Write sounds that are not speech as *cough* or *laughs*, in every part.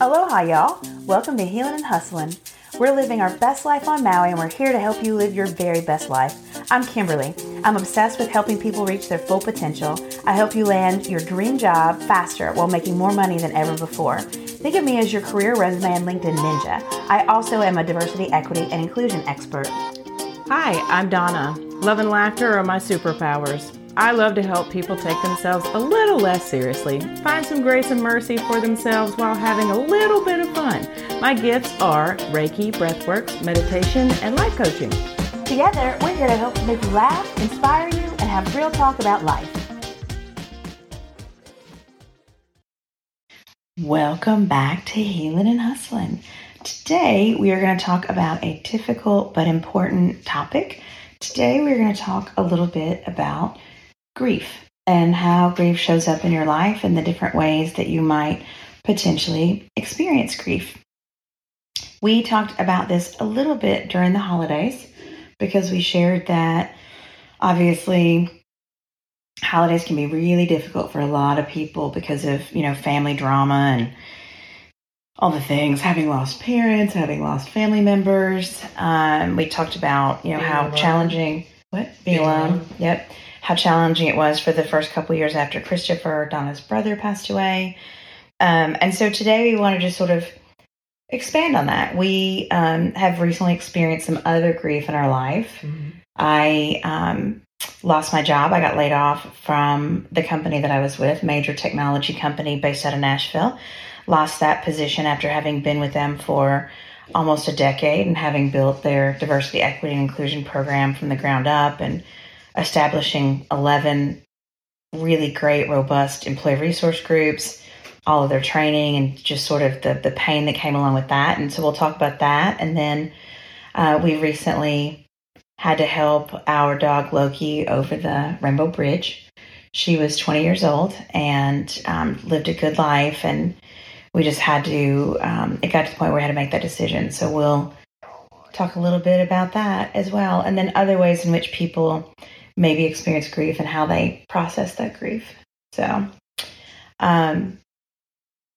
Aloha, y'all. Welcome to Healing and Hustling. We're living our best life on Maui and we're here to help you live your very best life. I'm Kimberly. I'm obsessed with helping people reach their full potential. I help you land your dream job faster while making more money than ever before. Think of me as your career resume and LinkedIn ninja. I also am a diversity, equity, and inclusion expert. Hi, I'm Donna. Love and laughter are my superpowers. I love to help people take themselves a little less seriously, find some grace and mercy for themselves while having a little bit of fun. My gifts are Reiki, breathworks, meditation, and life coaching. Together, we're here to help make you laugh, inspire you, and have real talk about life. Welcome back to Healing and Hustling. Today, we are going to talk about a difficult but important topic. Today, we're going to talk a little bit about grief and how grief shows up in your life and the different ways that you might potentially experience grief. We talked about this a little bit during the holidays because we shared that obviously holidays can be really difficult for a lot of people because of, you know, family drama and all the things, having lost parents, having lost family members. Um, we talked about, you know, being how alone. challenging, what? Being, being alone. alone. Yep how challenging it was for the first couple years after Christopher, Donna's brother, passed away. Um, and so today we want to just sort of expand on that. We um, have recently experienced some other grief in our life. Mm-hmm. I um, lost my job. I got laid off from the company that I was with, major technology company based out of Nashville. Lost that position after having been with them for almost a decade and having built their diversity, equity, and inclusion program from the ground up and establishing 11 really great, robust employee resource groups, all of their training, and just sort of the, the pain that came along with that. And so we'll talk about that. And then uh, we recently had to help our dog Loki over the Rainbow Bridge. She was 20 years old and um, lived a good life. And we just had to, um, it got to the point where we had to make that decision. So we'll talk a little bit about that as well. And then other ways in which people maybe experience grief and how they process that grief. So, um,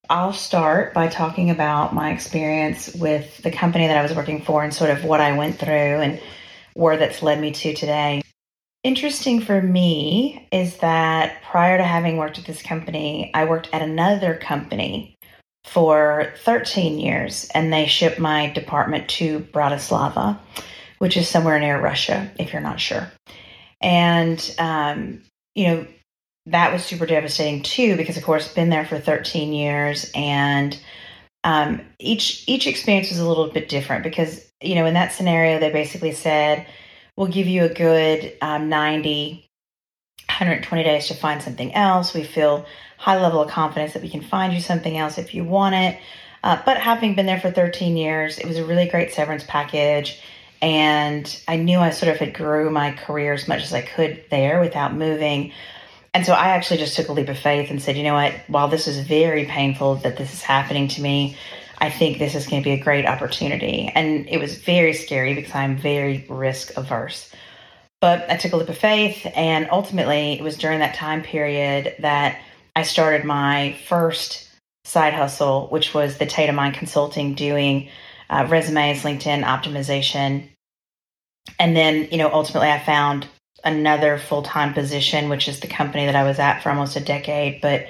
I'll start by talking about my experience with the company that I was working for and sort of what I went through and where that's led me to today. Interesting for me is that prior to having worked at this company, I worked at another company for 13 years and they shipped my department to Bratislava, which is somewhere near Russia, if you're not sure. And, um, you know, that was super devastating too, because of course, been there for 13 years and, um, each, each experience was a little bit different because, you know, in that scenario, they basically said, we'll give you a good, um, 90, 120 days to find something else. We feel high level of confidence that we can find you something else if you want it. Uh, but having been there for 13 years, it was a really great severance package and I knew I sort of had grew my career as much as I could there without moving. And so I actually just took a leap of faith and said, you know what, while this is very painful that this is happening to me, I think this is going to be a great opportunity. And it was very scary because I'm very risk averse. But I took a leap of faith, and ultimately, it was during that time period that I started my first side hustle, which was the Tate Mind Consulting, doing uh, resumes, LinkedIn optimization. And then, you know, ultimately I found another full time position, which is the company that I was at for almost a decade. But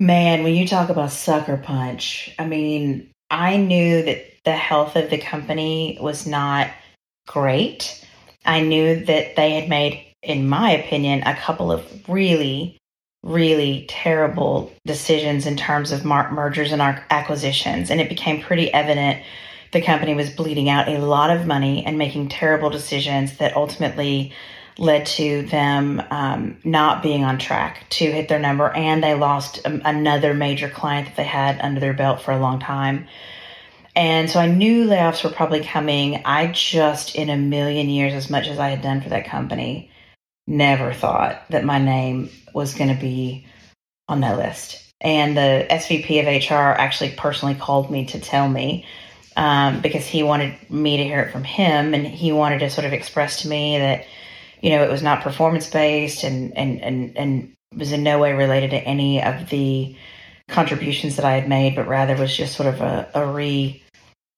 man, when you talk about sucker punch, I mean, I knew that the health of the company was not great. I knew that they had made, in my opinion, a couple of really really terrible decisions in terms of mergers and acquisitions. And it became pretty evident the company was bleeding out a lot of money and making terrible decisions that ultimately led to them um, not being on track to hit their number. And they lost um, another major client that they had under their belt for a long time. And so I knew layoffs were probably coming. I just, in a million years, as much as I had done for that company, never thought that my name was going to be on that list. And the SVP of HR actually personally called me to tell me um, because he wanted me to hear it from him and he wanted to sort of express to me that, you know, it was not performance based and, and, and, and was in no way related to any of the contributions that I had made, but rather was just sort of a, a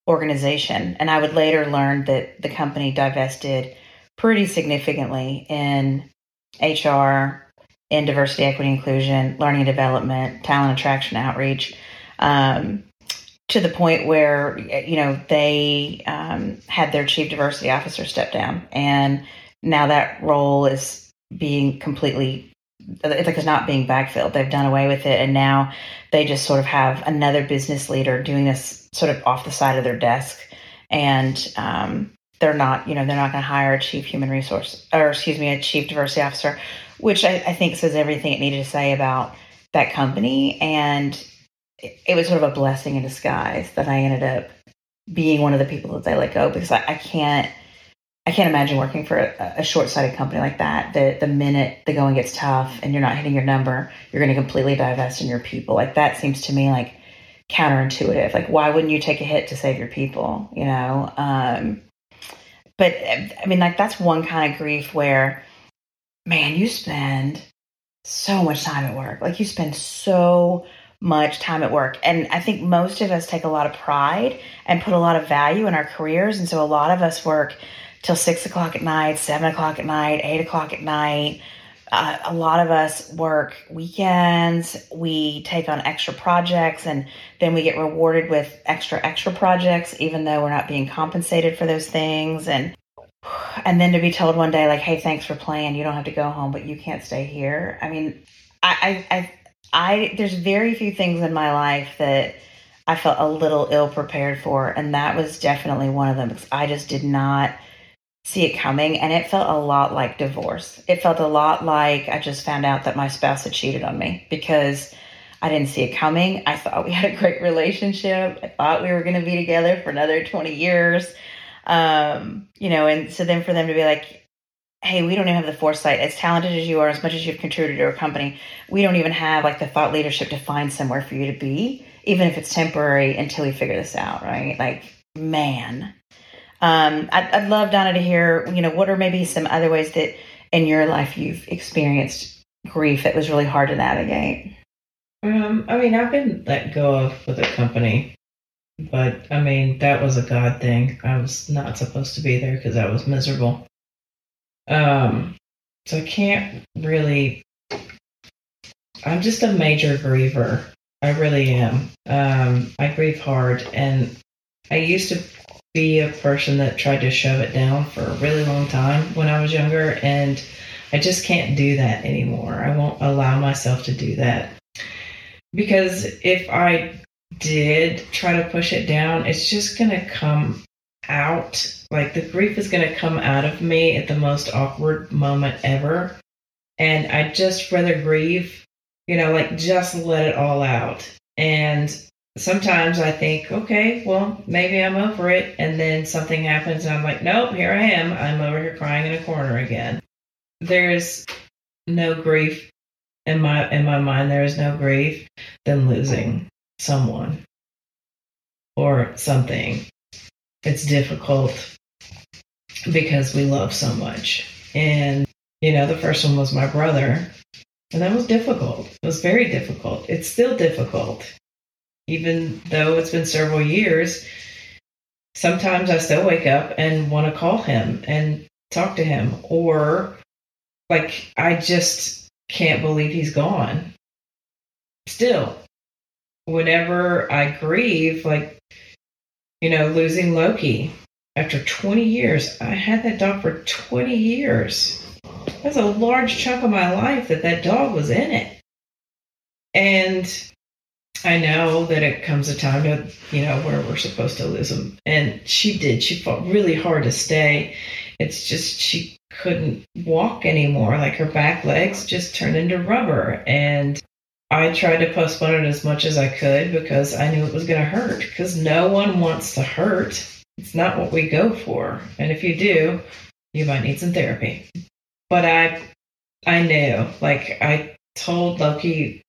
reorganization. And I would later learn that the company divested pretty significantly in HR, in diversity, equity, inclusion, learning and development, talent attraction, outreach, um, to the point where you know they um, had their chief diversity officer step down, and now that role is being completely it's like it's not being backfilled. They've done away with it, and now they just sort of have another business leader doing this sort of off the side of their desk, and um, they're not, you know, they're not going to hire a chief human resource or excuse me, a chief diversity officer, which I, I think says everything it needed to say about that company, and it, it, was sort of a blessing in disguise that I ended up being one of the people that they let go because I, I can't I can't imagine working for a, a short-sighted company like that. The the minute the going gets tough and you're not hitting your number, you're going to completely divest in your people. Like that seems to me like counterintuitive. Like why wouldn't you take a hit to save your people? You know. Um, but I mean, like that's one kind of grief where, man, you spend so much time at work. Like you spend so much time at work. And I think most of us take a lot of pride and put a lot of value in our careers. And so a lot of us work till six o'clock at night, seven o'clock at night, eight o'clock at night. Uh, a lot of us work weekends. We take on extra projects and then we get rewarded with extra, extra projects, even though we're not being compensated for those things. And and then to be told one day like hey thanks for playing you don't have to go home but you can't stay here i mean i i i, I there's very few things in my life that i felt a little ill prepared for and that was definitely one of them because i just did not see it coming and it felt a lot like divorce. It felt a lot like I just found out that my spouse had cheated on me because I didn't see it coming. I thought we had a great relationship. I thought we were going to be together for another 20 years. Um, you know, and so then for them to be like, hey, we don't even have the foresight, as talented as you are, as much as you've contributed to our company, we don't even have like the thought leadership to find somewhere for you to be, even if it's temporary until we figure this out, right? Like, man, um, I'd, I'd love Donna to hear, you know, what are maybe some other ways that in your life you've experienced grief that was really hard to navigate? Um, I mean, I've been let go of with a company, but I mean, that was a God thing. I was not supposed to be there because I was miserable. Um, so I can't really. I'm just a major griever. I really am. Um, I grieve hard, and I used to be a person that tried to shove it down for a really long time when I was younger, and I just can't do that anymore. I won't allow myself to do that. Because if I did try to push it down, it's just going to come out. Like the grief is going to come out of me at the most awkward moment ever. And I just rather grieve, you know, like just let it all out. And sometimes I think, okay, well, maybe I'm over it. And then something happens and I'm like, nope, here I am. I'm over here crying in a corner again. There's no grief in my in my mind there is no grief than losing someone or something. It's difficult because we love so much. And you know, the first one was my brother. And that was difficult. It was very difficult. It's still difficult even though it's been several years, sometimes I still wake up and want to call him and talk to him. Or, like, I just can't believe he's gone. Still, whenever I grieve, like, you know, losing Loki after 20 years, I had that dog for 20 years. That's a large chunk of my life that that dog was in it. And I know that it comes a time to, you know, where we're supposed to lose them. And she did. She fought really hard to stay. It's just she couldn't walk anymore. Like her back legs just turned into rubber. And I tried to postpone it as much as I could because I knew it was going to hurt. Because no one wants to hurt. It's not what we go for. And if you do, you might need some therapy. But I, I knew. Like I told Loki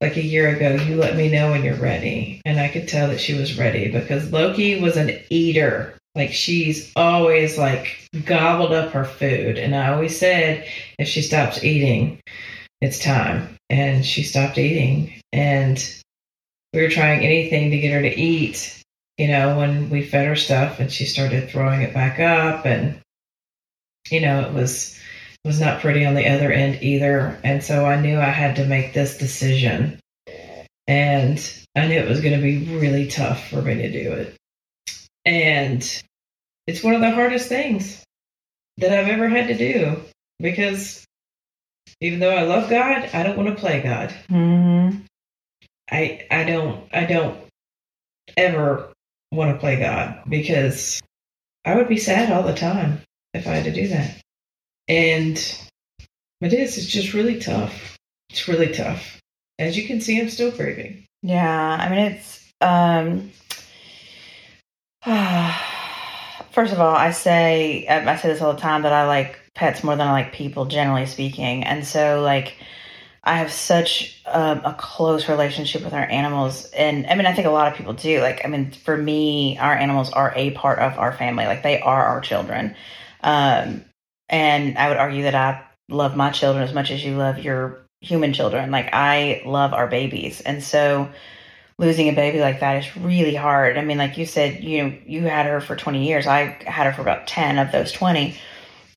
like a year ago, you let me know when you're ready. And I could tell that she was ready because Loki was an eater. Like she's always like gobbled up her food. And I always said, if she stops eating, it's time. And she stopped eating. And we were trying anything to get her to eat, you know, when we fed her stuff and she started throwing it back up and you know, it was was not pretty on the other end either. And so I knew I had to make this decision. And I knew it was going to be really tough for me to do it. And it's one of the hardest things that I've ever had to do because even though I love God, I don't want to play God. Mm-hmm. I I don't I don't ever want to play God because I would be sad all the time if I had to do that. And it is, it's just really tough. It's really tough. As you can see, I'm still grieving. Yeah, I mean it's um *sighs* first of all, I say I say this all the time that I like pets more than I like people generally speaking. And so like I have such a, a, close relationship with our animals. And I mean, I think a lot of people do. Like, I mean, for me, our animals are a part of our family. Like, they are our children. Um, and I would argue that I love my children as much as you love your human children. Like, I love our babies. And so, losing a baby like that is really hard. I mean, like you said, you know, you had her for 20 years. I had her for about 10 of those 20.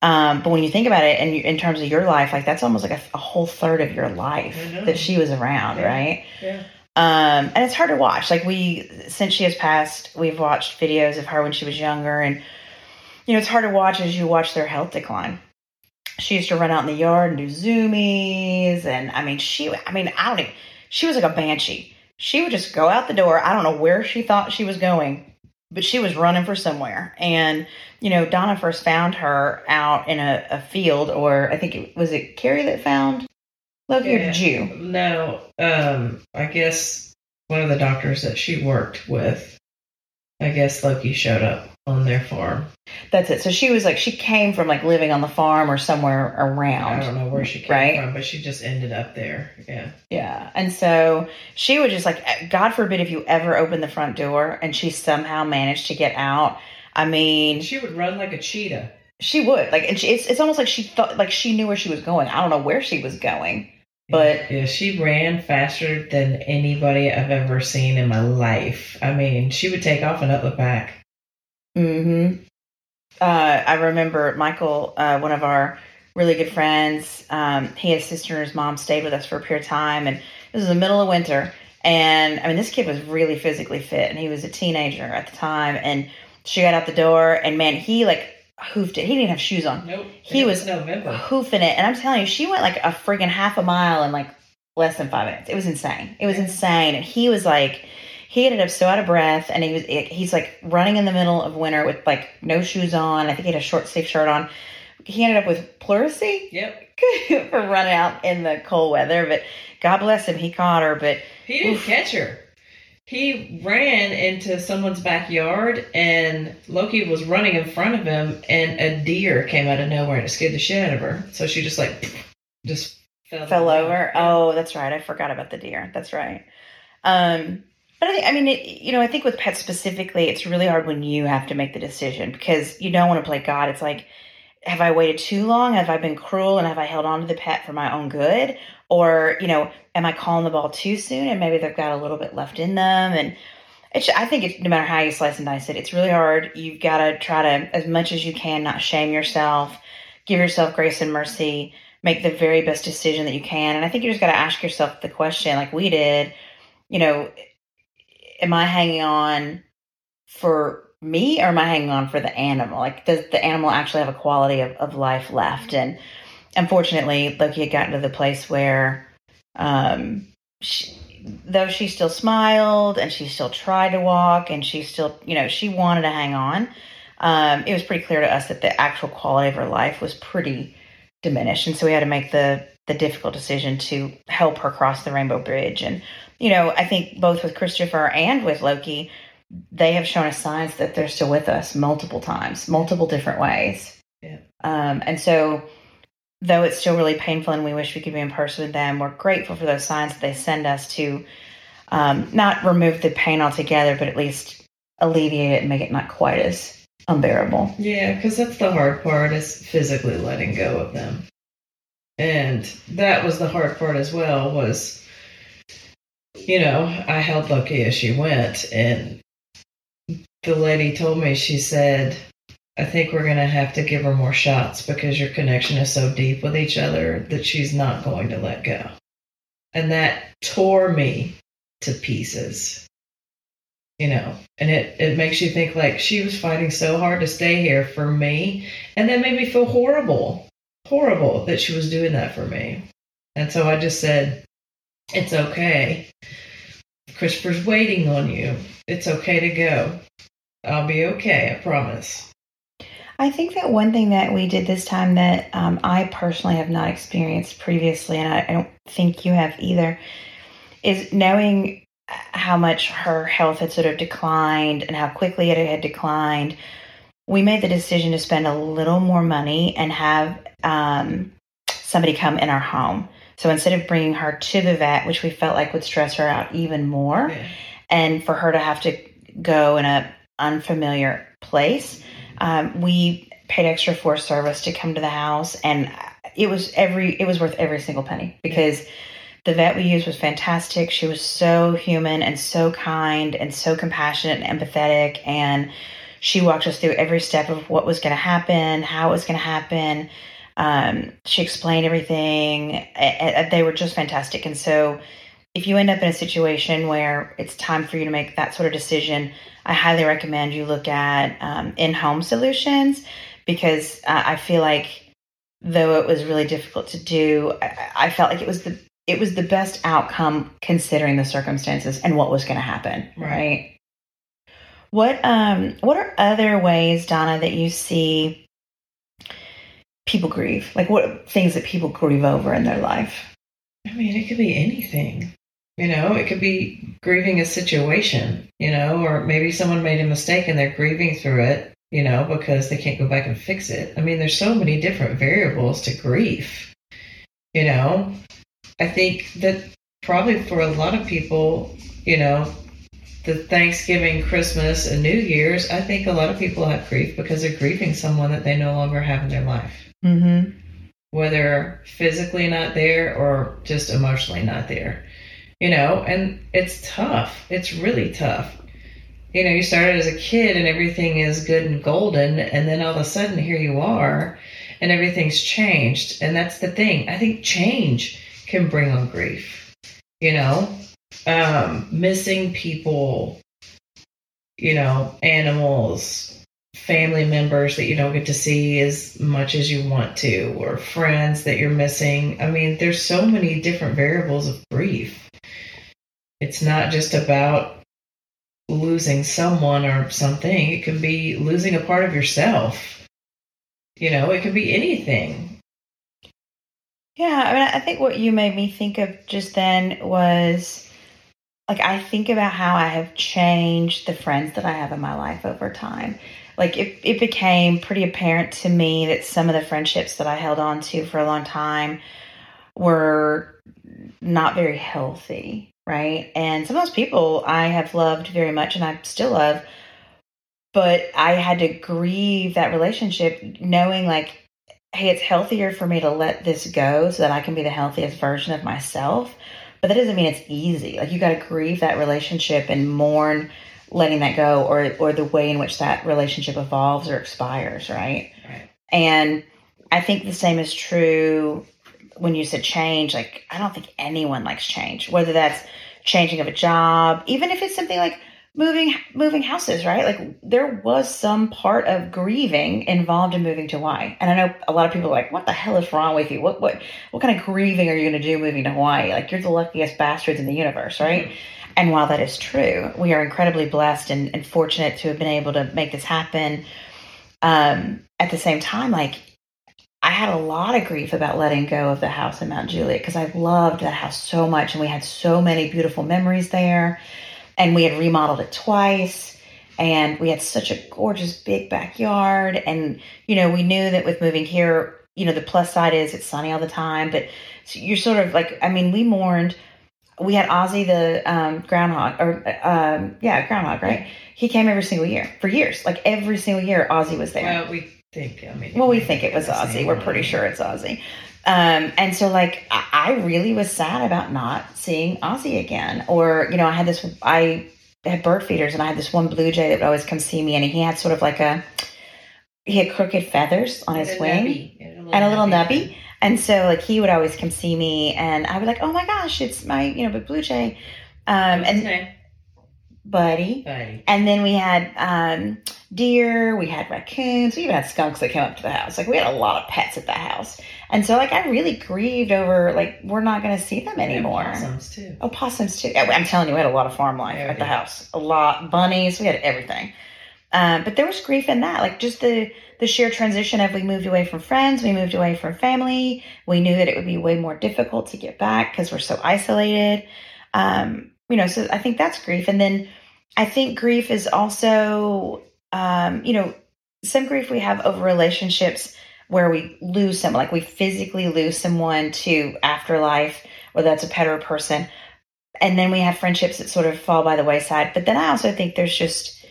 Um, but when you think about it, and in terms of your life, like that's almost like a, a whole third of your life that she was around, yeah. right? Yeah. Um, and it's hard to watch. Like we, since she has passed, we've watched videos of her when she was younger, and you know, it's hard to watch as you watch their health decline. She used to run out in the yard and do zoomies, and I mean, she, I mean, I don't even. She was like a banshee. She would just go out the door. I don't know where she thought she was going, but she was running for somewhere. And, you know, Donna first found her out in a, a field, or I think it was it Carrie that found Loki Yeah. or did? No, um, I guess one of the doctors that she worked with, I guess Loki showed up on their farm. That's it. So she was like, she came from like living on the farm or somewhere around. I don't know where she came Right. from, but she just ended up there. Yeah. Yeah. And so she would just like, God forbid if you ever open the front door and she somehow managed to get out. I mean, she would run like a cheetah. she would like, and she, it's, it's almost like she thought, like she knew where she was going. I don't know where she was going, but Yeah, she ran faster than anybody I've ever seen in my life. I mean, she would take off and up the back. Hmm Uh, I remember Michael, uh, one of our really good friends. Um, he his sister and his mom stayed with us for a period of time, and this was the middle of winter. And I mean, this kid was really physically fit, and he was a teenager at the time. And she got out the door, and man, he like hoofed it. He didn't have shoes on, Nope. He it was- November. hoofing it. And I'm telling you, she went like a friggin' half a mile in like less than five minutes. It was insane. It was insane. And he was like, he ended up so out of breath, and he was he's like running in the middle of winter with like no shoes on. I think he had a short sleeve shirt on. He ended up with pleurisy Yep. *laughs* for running out in the cold weather. But God bless him, he caught her. But He didn't Oof. catch her. He ran into someone's backyard, and Loki was running in front of him, and a deer came out of nowhere and it scared the shit out of her. So she just like just fell, fell over. Oh, that's right. I forgot about the deer. That's right. Um, I think, I mean, it, you know, I think with pets specifically, it's really hard when you have to make the decision because you don't want to play God. It's like, have I waited too long? Have I been cruel and have I held on to the pet for my own good? Or, you know, am I calling the ball too soon and maybe they've got a little bit left in them? And it's, I think it's, no matter how you slice and dice it, it's really hard. You've got to try to, as much as you can, not shame yourself, give yourself grace and mercy, make the very best decision that you can. And I think you just got to ask yourself the question, like we did, you know, am I hanging on for me or am I hanging on for the animal? Like, does the animal actually have a quality of, of life left? And unfortunately, Loki had gotten to the place where, um, she, though she still smiled and she still tried to walk and she still, you know, she wanted to hang on. Um, it was pretty clear to us that the actual quality of her life was pretty diminished, and so we had to make the the difficult decision to help her cross the rainbow bridge. And you know, I think both with Christopher and with Loki, they have shown us signs that they're still with us multiple times, multiple different ways. Yeah. Um, and so, though it's still really painful and we wish we could be in person with them, we're grateful for those signs that they send us to um, not remove the pain altogether, but at least alleviate it and make it not quite as unbearable. Yeah, because that's the hard part is physically letting go of them. And that was the hard part as well was you know, I held Loki as she went, and the lady told me, she said, I think we're going to have to give her more shots because your connection is so deep with each other that she's not going to let go. And that tore me to pieces. You know, and it, it makes you think like she was fighting so hard to stay here for me. And that made me feel horrible, horrible that she was doing that for me. And so I just said, it's okay. Christopher's waiting on you. It's okay to go. I'll be okay, I promise. I think that one thing that we did this time that um, I personally have not experienced previously, and I, I don't think you have either, is knowing how much her health had sort of declined and how quickly it had declined. We made the decision to spend a little more money and have um, somebody come in our home. So instead of bringing her to the vet, which we felt like would stress her out even more, Yeah. and for her to have to go in a unfamiliar place, um, we paid extra for service to come to the house, and it was every it was worth every single penny because the vet we used was fantastic. She was so human and so kind and so compassionate and empathetic, and she walked us through every step of what was going to happen, how it was going to happen. Um, she explained everything. They were just fantastic, and so if you end up in a situation where it's time for you to make that sort of decision, I highly recommend you look at um, in home solutions because uh, I feel like though it was really difficult to do, I, I felt like it was the it was the best outcome considering the circumstances and what was going to happen. Right. Right. What um what are other ways, Donna, that you see people grieve? Like what things that people grieve over in their life? I mean, it could be anything. You know, it could be grieving a situation, you know, or maybe someone made a mistake and they're grieving through it, you know, because they can't go back and fix it. I mean, there's so many different variables to grief, you know. I think that probably for a lot of people, you know, the Thanksgiving, Christmas, and New Year's, I think a lot of people have grief because they're grieving someone that they no longer have in their life Mm-hmm. whether physically not there or just emotionally not there. You know, and it's tough. It's really tough. You know, you started as a kid and everything is good and golden, and then all of a sudden here you are and everything's changed. And that's the thing. I think change can bring on grief. You know, um, missing people, you know, animals, family members that you don't get to see as much as you want to, or friends that you're missing. I mean, there's so many different variables of grief. It's not just about losing someone or something, it can be losing a part of yourself. You know, it could be anything. Yeah, I mean, I think what you made me think of just then was like I think about how I have changed the friends that I have in my life over time. Like it, it became pretty apparent to me that some of the friendships that I held on to for a long time were not very healthy, right? And some of those people I have loved very much and I still love, but I had to grieve that relationship knowing like hey, it's healthier for me to let this go so that I can be the healthiest version of myself. But that doesn't mean it's easy. Like you got to grieve that relationship and mourn letting that go or or the way in which that relationship evolves or expires, right? Right. And I think the same is true when you said change. Like I don't think anyone likes change, whether that's changing of a job, even if it's something like moving moving houses, right? Like there was some part of grieving involved in moving to Hawaii. And I know a lot of people are like, what the hell is wrong with you? What what what kind of grieving are you going to do moving to Hawaii? Like you're the luckiest bastards in the universe, right? Mm-hmm. And while that is true, we are incredibly blessed and, and fortunate to have been able to make this happen. Um, at the same time, like I had a lot of grief about letting go of the house in Mount Juliet because I loved that house so much and we had so many beautiful memories there. And we had remodeled it twice and we had such a gorgeous big backyard. And, you know, we knew that with moving here, you know, the plus side is it's sunny all the time, but you're sort of like, I mean, we mourned. We had Ozzy the um, groundhog, or um, yeah, groundhog, right? He came every single year for years. Like every single year, Ozzy was there. Well, we think. I mean, Well, we think it was Ozzy. We're pretty sure it's Ozzy. Um, and so, like, I, I really was sad about not seeing Ozzy again. Or, you know, I had this, I had bird feeders, and I had this one blue jay that would always come see me, and he had sort of like a, he had crooked feathers on his wing nubby. and a little nubby. And so, like, he would always come see me, and I would be like, oh my gosh, it's my, you know, big blue jay. Um, What's and? Buddy. Buddy. And then we had um, deer, we had raccoons, we even had skunks that came up to the house. Like we had a lot of pets at the house, and so like I really grieved over like we're not going to see them anymore. Possums too. Oh, possums too. I'm telling you, we had a lot of farm life Yeah, at the house. A lot bunnies. We had everything. Um, but there was grief in that, like just the the sheer transition of we moved away from friends, we moved away from family. We knew that it would be way more difficult to get back because we're so isolated. Um, you know, so I think that's grief, and then I think grief is also, um, you know, some grief we have over relationships where we lose someone, like we physically lose someone to afterlife, whether that's a pet or a person. And then we have friendships that sort of fall by the wayside. But then I also think there's just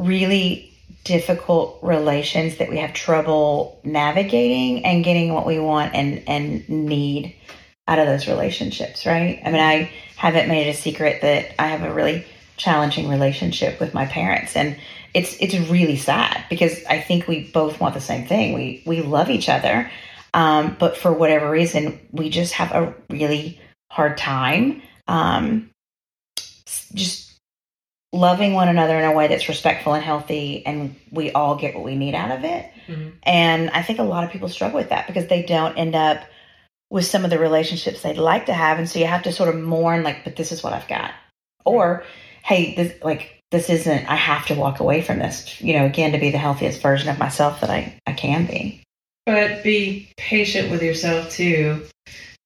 really difficult relations that we have trouble navigating and getting what we want and, and need out of those relationships, right? I mean, I haven't made it a secret that I have a really challenging relationship with my parents and it's it's really sad because I think we both want the same thing. We we love each other. Um, but for whatever reason, we just have a really hard time um, just loving one another in a way that's respectful and healthy and we all get what we need out of it. Mhm. And I think a lot of people struggle with that because they don't end up with some of the relationships they'd like to have. And so you have to sort of mourn, like, but this is what I've got. Or, hey, this, like, this isn't, I have to walk away from this, you know, again, to be the healthiest version of myself that I, I can be. But be patient with yourself too,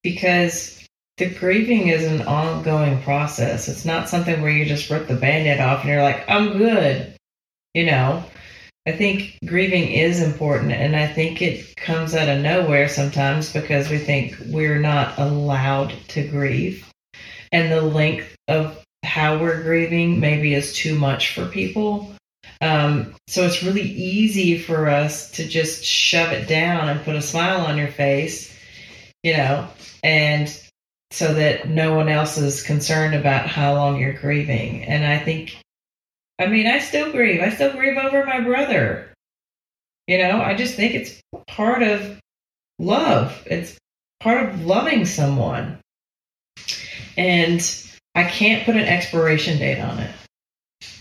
because the grieving is an ongoing process. It's not something where you just rip the band aid off and you're like, I'm good. You know, I think grieving is important, and I think it comes out of nowhere sometimes because we think we're not allowed to grieve. And the length of how we're grieving maybe is too much for people. Um, so it's really easy for us to just shove it down and put a smile on your face, you know, and so that no one else is concerned about how long you're grieving. And I think, I mean, I still grieve. I still grieve over my brother. You know, I just think it's part of love. It's part of loving someone. And I can't put an expiration date on it.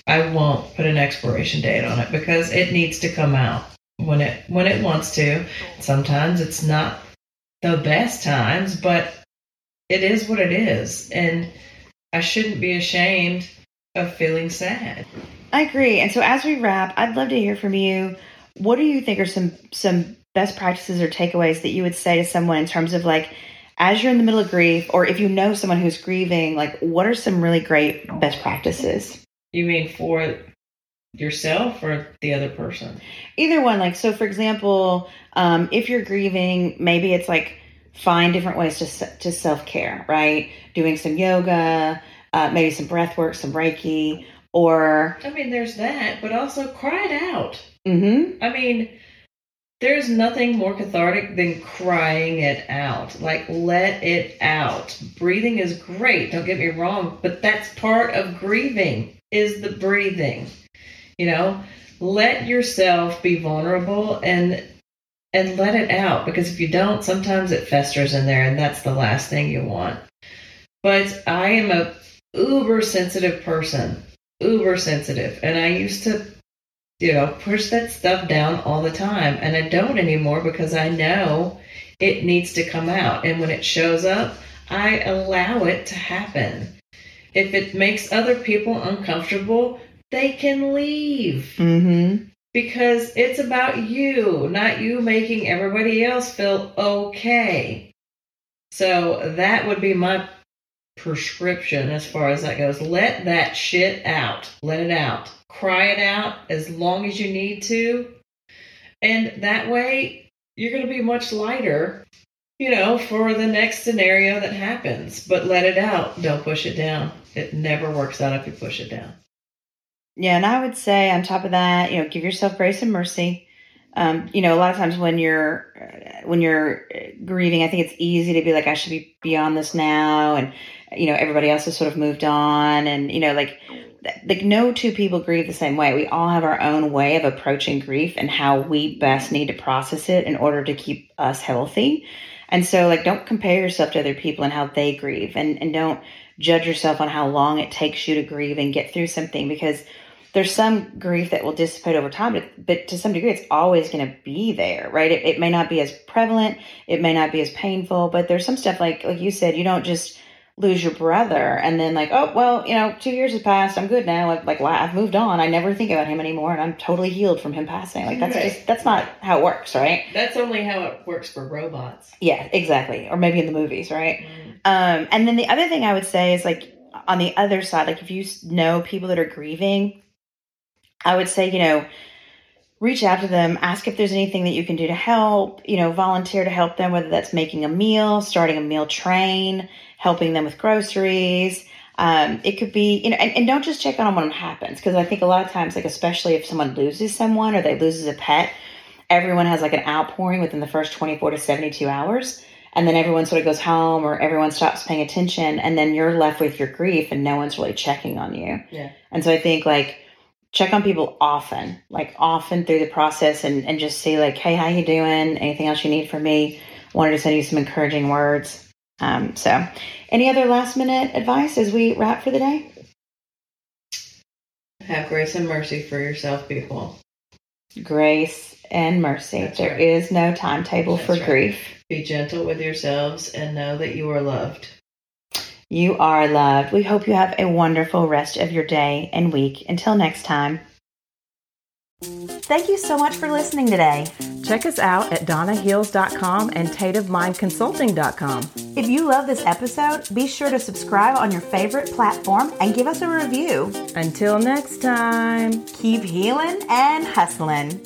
I won't put an expiration date on it because it needs to come out when it when it wants to. Sometimes it's not the best times, but it is what it is. And I shouldn't be ashamed of feeling sad. I agree. And so as we wrap, I'd love to hear from you. What do you think are some some best practices or takeaways that you would say to someone in terms of like as you're in the middle of grief or if you know someone who's grieving, like what are some really great best practices? You mean for yourself or the other person? Either one. Like so for example, um, if you're grieving, maybe it's like find different ways to to self-care, right? Doing some yoga, uh, maybe some breath work, some reiki, or I mean, there's that, but also cry it out. mhm, I mean, there's nothing more cathartic than crying it out. Like, let it out. Breathing is great, don't get me wrong, but that's part of grieving is the breathing. You know, let yourself be vulnerable and and let it out because if you don't, sometimes it festers in there and that's the last thing you want. But I am a uber sensitive person, uber sensitive, and I used to you know, push that stuff down all the time. And I don't anymore because I know it needs to come out. And when it shows up, I allow it to happen. If it makes other people uncomfortable, they can leave mhm, because it's about you, not you making everybody else feel okay. So that would be my prescription as far as that goes. Let that shit out. Let it out. Cry it out as long as you need to. And that way, you're going to be much lighter, you know, for the next scenario that happens. But let it out. Don't push it down. It never works out if you push it down. Yeah, and I would say on top of that, you know, give yourself grace and mercy. Um, you know, a lot of times when you're uh, when you're grieving, I think it's easy to be like, I should be beyond this now, and you know, everybody else has sort of moved on, and you know, like like no two people grieve the same way. We all have our own way of approaching grief and how we best need to process it in order to keep us healthy. And so, like, don't compare yourself to other people and how they grieve, and and don't judge yourself on how long it takes you to grieve and get through something because there's some grief that will dissipate over time, but, but to some degree, it's always going to be there, right? It, it may not be as prevalent, it may not be as painful, but there's some stuff like like you said, you don't just lose your brother and then like oh well you know two years has passed i'm good now like, like i've moved on i never think about him anymore and i'm totally healed from him passing like that's Right. just that's not how it works right That's only how it works for robots. yeah exactly or maybe in the movies right um and then the other thing i would say is like on the other side like if you know people that are grieving i would say you know reach out to them ask if there's anything that you can do to help you know volunteer to help them whether that's making a meal starting a meal train helping them with groceries um, it could be you know and, and don't just check on them when it happens because i think a lot of times like especially if someone loses someone or they loses a pet everyone has like an outpouring within the first 24 to 72 hours and then everyone sort of goes home or everyone stops paying attention and then you're left with your grief and no one's really checking on you Yeah. and so i think like check on people often like often through the process and, and just see like hey how you doing anything else you need from me wanted to send you some encouraging words um, so any other last minute advice as we wrap for the day Have grace and mercy for yourself, people. grace and mercy That's There right. is no timetable That's for right. grief Be gentle with yourselves and know that you are loved. You are loved. We hope you have a wonderful rest of your day and week. Until next time. Thank you so much for listening today. Check us out at donnaheals.com and tateofmindconsulting.com. If you love this episode, be sure to subscribe on your favorite platform and give us a review. Until next time. Keep healing and hustling.